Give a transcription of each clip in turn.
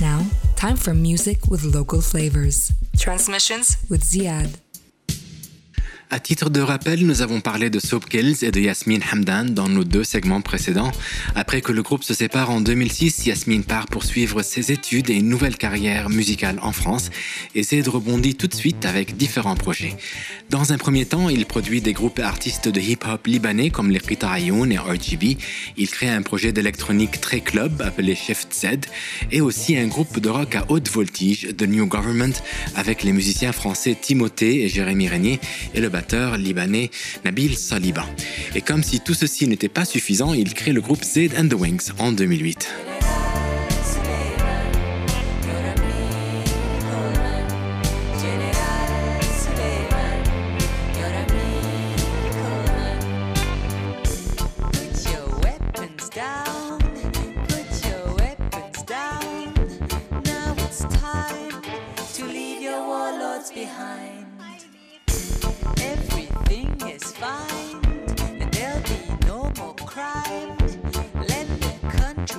Now, time for music with local flavors. Transmissions with Ziad. À titre de rappel, nous avons parlé de Soap Kills et de Yasmine Hamdan dans nos deux segments précédents. Après que le groupe se sépare en 2006, Yasmine part poursuivre ses études et une nouvelle carrière musicale en France et Zed rebondit tout de suite avec différents projets. Dans un premier temps, il produit des groupes artistes de hip-hop libanais comme les Qita Ayoun et RGB. Il crée un projet d'électronique très club appelé Shift Z et aussi un groupe de rock à haute voltige, The New Government, avec les musiciens français Timothée et Jérémy Régnier et le batteur libanais Nabil Saliba. Et comme si tout ceci n'était pas suffisant, il crée le groupe Z and the Wings en 2008.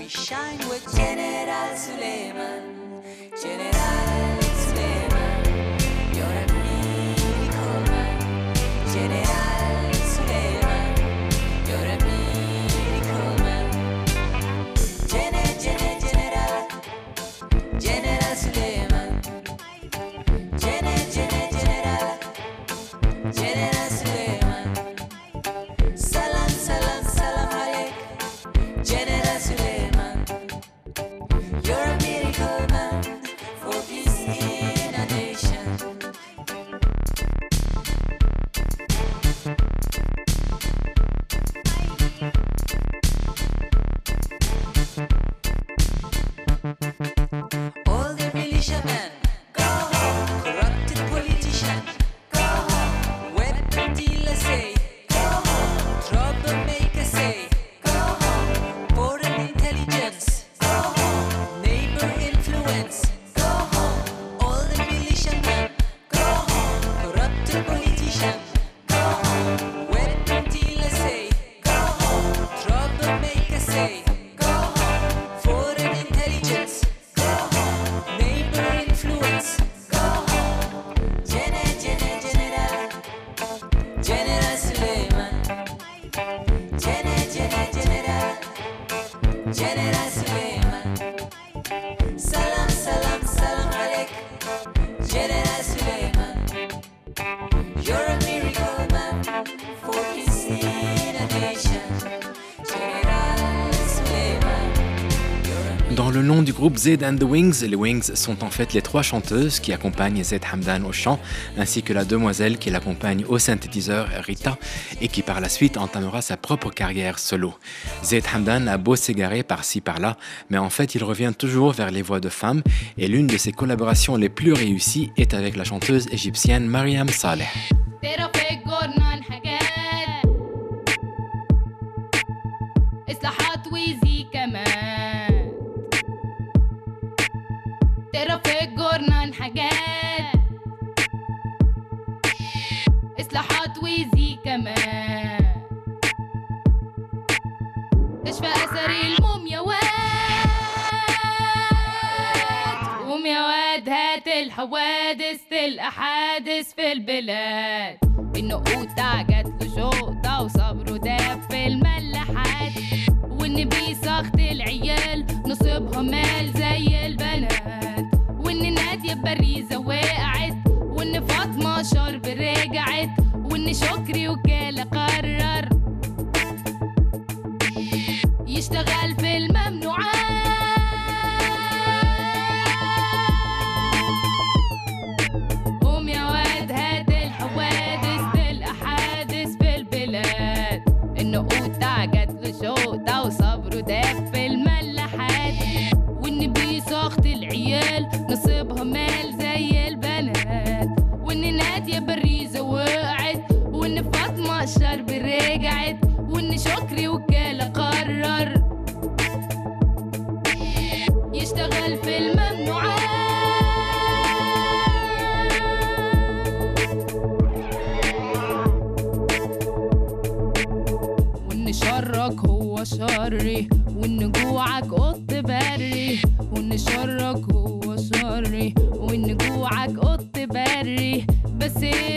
Country shine with General Suleiman. General Suleiman, you're a miracle man. General Suleiman, you're a miracle man. Gen- Gen- General, General Suleiman. Gen- Gen- General, General le nom du groupe Z and the Wings, les Wings sont en fait les trois chanteuses qui accompagnent Z Hamdan au chant, ainsi que la demoiselle qui l'accompagne au synthétiseur Rita et qui par la suite entamera sa propre carrière solo. Z Hamdan a beau s'égarer par-ci par-là, mais en fait il revient toujours vers les voix de femmes et l'une de ses collaborations les plus réussies est avec la chanteuse égyptienne Mariam Saleh. الحوادث تلقى حادث في البلاد. النقوطة جات له شوطة وصبره داب في الملاحات. وإن بيسخط العيال نصيبها مال زي البنات. وإن نادية باريزة وقعت. وإن فاطمة شرب رجعت. وإن شكري 到。شري وان جوعك قط بري وان شرك هو شري وان جوعك قط بري بس إيه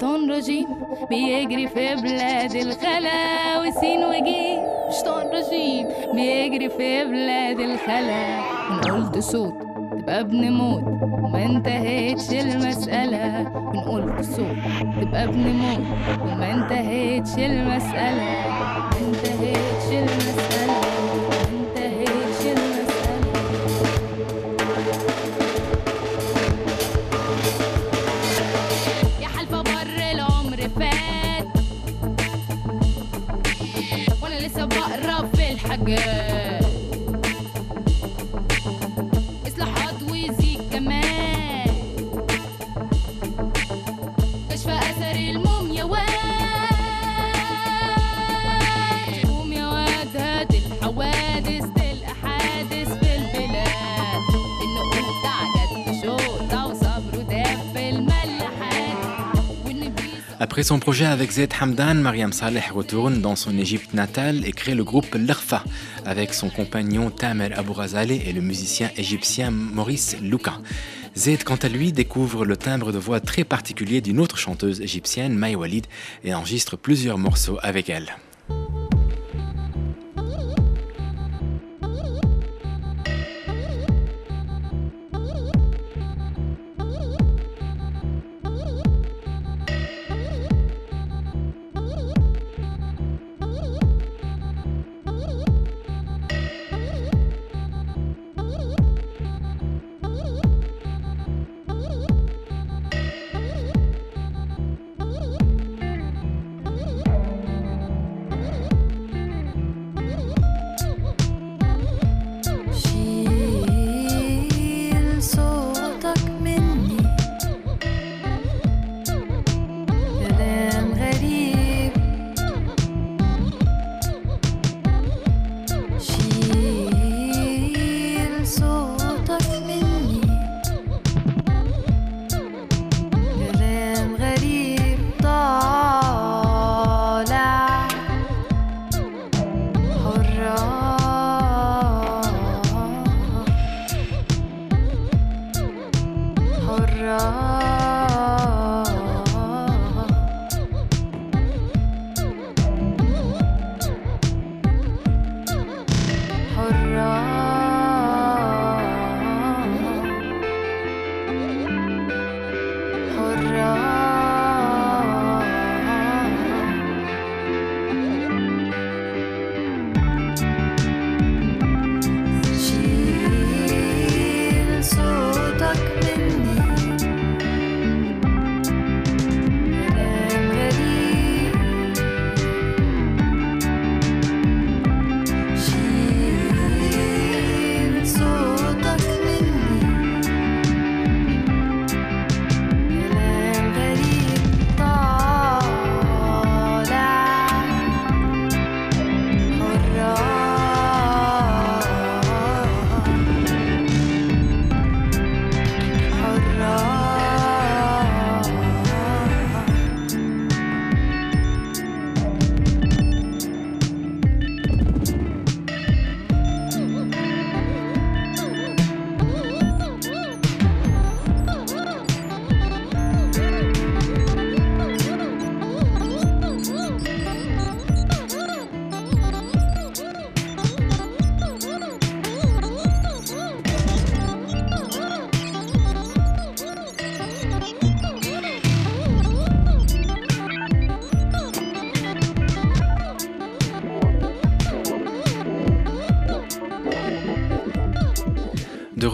وشطان رجيم بيجري في بلاد الخلا وسين وجيم وشطان رجيم بيجري في بلاد الخلا إن قلت صوت تبقى ابن موت وما انتهتش المسألة إن قلت صوت تبقى ابن موت وما انتهتش المسألة ما انتهتش المسألة Après son projet avec Zed Hamdan, Mariam Saleh retourne dans son Égypte natale et crée le groupe L'Arfa avec son compagnon Tamer Abou et le musicien égyptien Maurice Louka. Zed, quant à lui, découvre le timbre de voix très particulier d'une autre chanteuse égyptienne, Maï Walid, et enregistre plusieurs morceaux avec elle.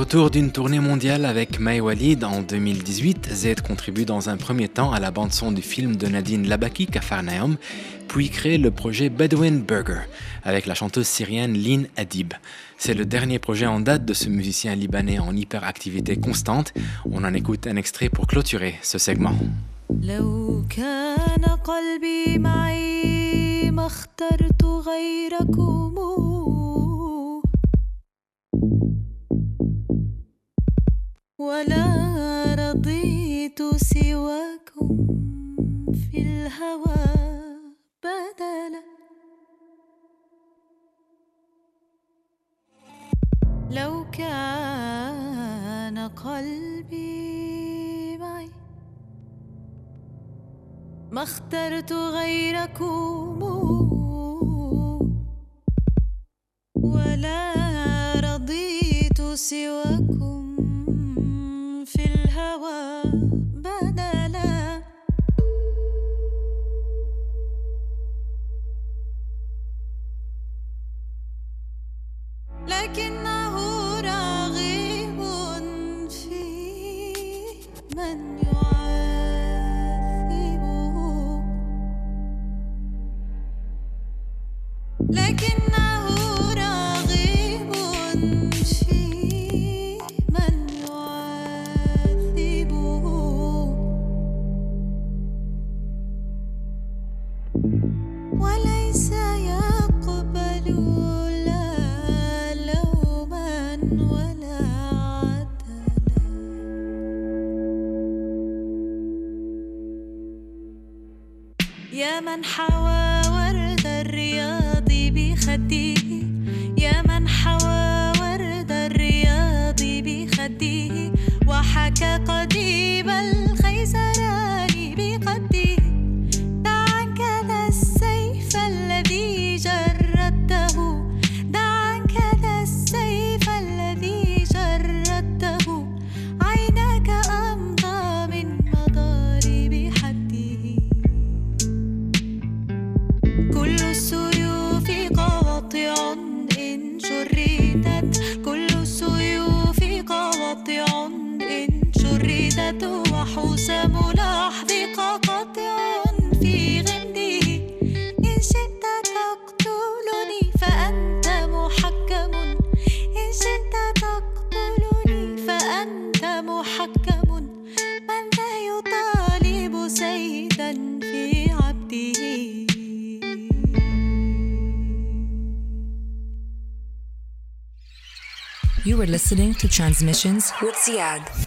Retour d'une tournée mondiale avec May Walid en 2018, Z contribue dans un premier temps à la bande-son du film de Nadine Labaki, Kafarnaum, puis crée le projet Bedouin Burger avec la chanteuse syrienne Lynn Adib. C'est le dernier projet en date de ce musicien libanais en hyperactivité constante. On en écoute un extrait pour clôturer ce segment. ولا رضيت سواكم في الهوى بدلا. لو كان قلبي معي ما اخترت غيركم. ولا رضيت سواكم يا من حوى ورد الرياض بخديه You were listening to Transmissions with Ziad.